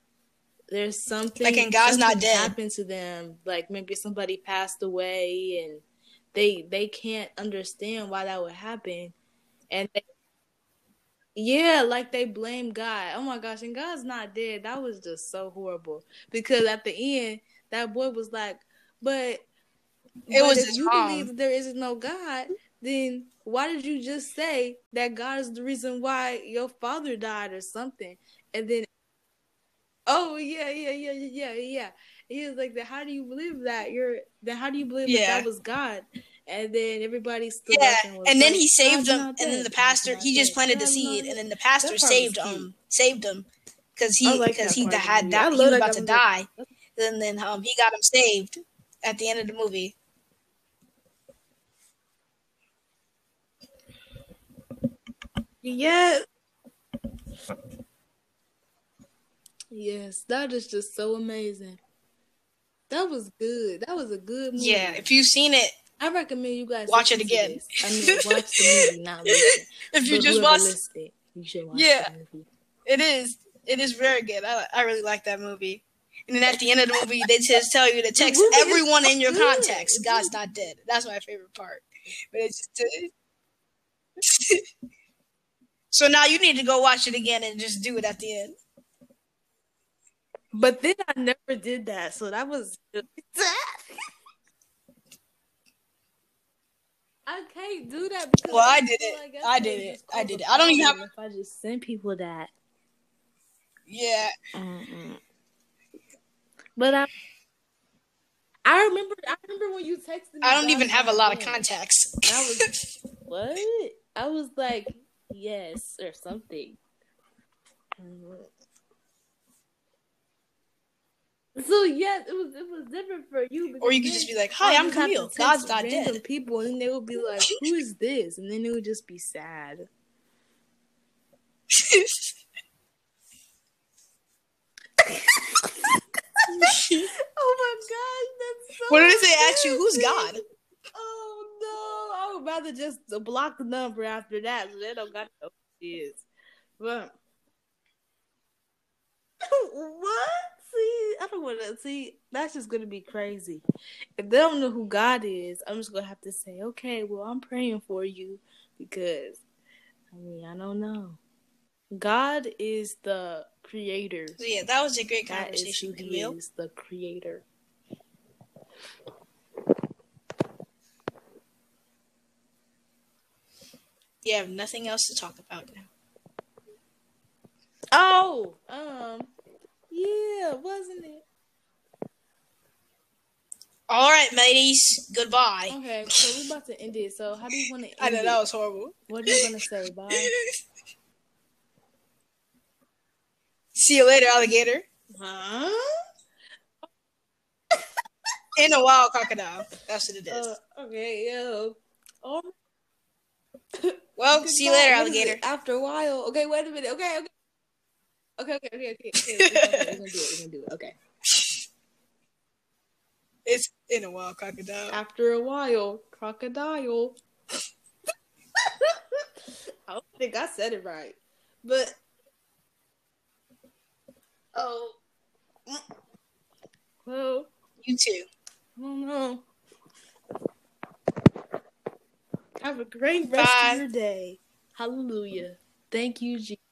there's something Like, and God's not dead. happened to them. Like maybe somebody passed away and they they can't understand why that would happen. And they, yeah, like they blame God. Oh my gosh, and God's not dead. That was just so horrible. Because at the end, that boy was like, But It but was if you mom. believe that there isn't no God, then why did you just say that God is the reason why your father died or something? And then Oh yeah, yeah, yeah, yeah, yeah, yeah. He was like, "Then how do you believe that? You're then how do you believe Yeah. that that was God?" And then everybody stood Yeah, and and then like, he saved "God's him, and then the pastor he just planted the seed, and then the pastor was saved him, saved him, because he like because that he part of the had that he was about to die, and then um he got him saved at the end of the movie. Yes. Yes, that is just so amazing. That was good. That was a good movie. Yeah, if you've seen it, I recommend you guys Watch it again. I mean, watch the movie, not listen. if you But just watch, it, you should watch Yeah. it is it is very good. I I really like that movie. And then at the end of the movie, they just tell you to text everyone in your contacts. God's not dead. That's my favorite part. But it's just, uh, so now you need to go watch it again and just do it at the end. But then I never did that, so that was. I can't do that because Well, I I did it. like that's I did it. I did it. I don't even have- If I just send people that, Yeah. Mm-mm. but I, I remember. I remember when you texted me. I don't even have a lot of contacts. That was what? I was like, yes, or something. So yes, it was it was different for you. Or you could just be like, "Hi, I'm would have to Camille. God's not random dead." People, and they would be like, "Who is this?" And then it would just be sad. oh my god, that's so. what did they ask you who's. God? No, I would rather just block the number after that, so they don't got to know who it is. But what? See, I don't want to see. That's just gonna be crazy. If they don't know who God is, I'm just gonna have to say, okay, well, I'm praying for you because, I mean, I don't know. God is the creator. So yeah, that was a great That is conversation, who he Camille. is, the creator. You have nothing else to talk about now. Oh, um, yeah, wasn't it? All right, ladies. Goodbye. Okay, so we're about to end it. So how do you want to end I know it? that was horrible. What are you gonna say? Bye. See you later, alligator. Huh? In a wild crocodile. That's what it is. Uh, okay, yo. Oh, well, see you later, What is it? alligator. After a while. Okay, wait a minute. Okay, okay. Okay, okay, okay, okay. okay. We're gonna do it. We're gonna do it. Okay. It's in a wild crocodile. After a while, crocodile. I don't think I said it right, but oh, well, You too. I don't know. Have a great rest Bye. of your day. Hallelujah. Thank you, Jesus.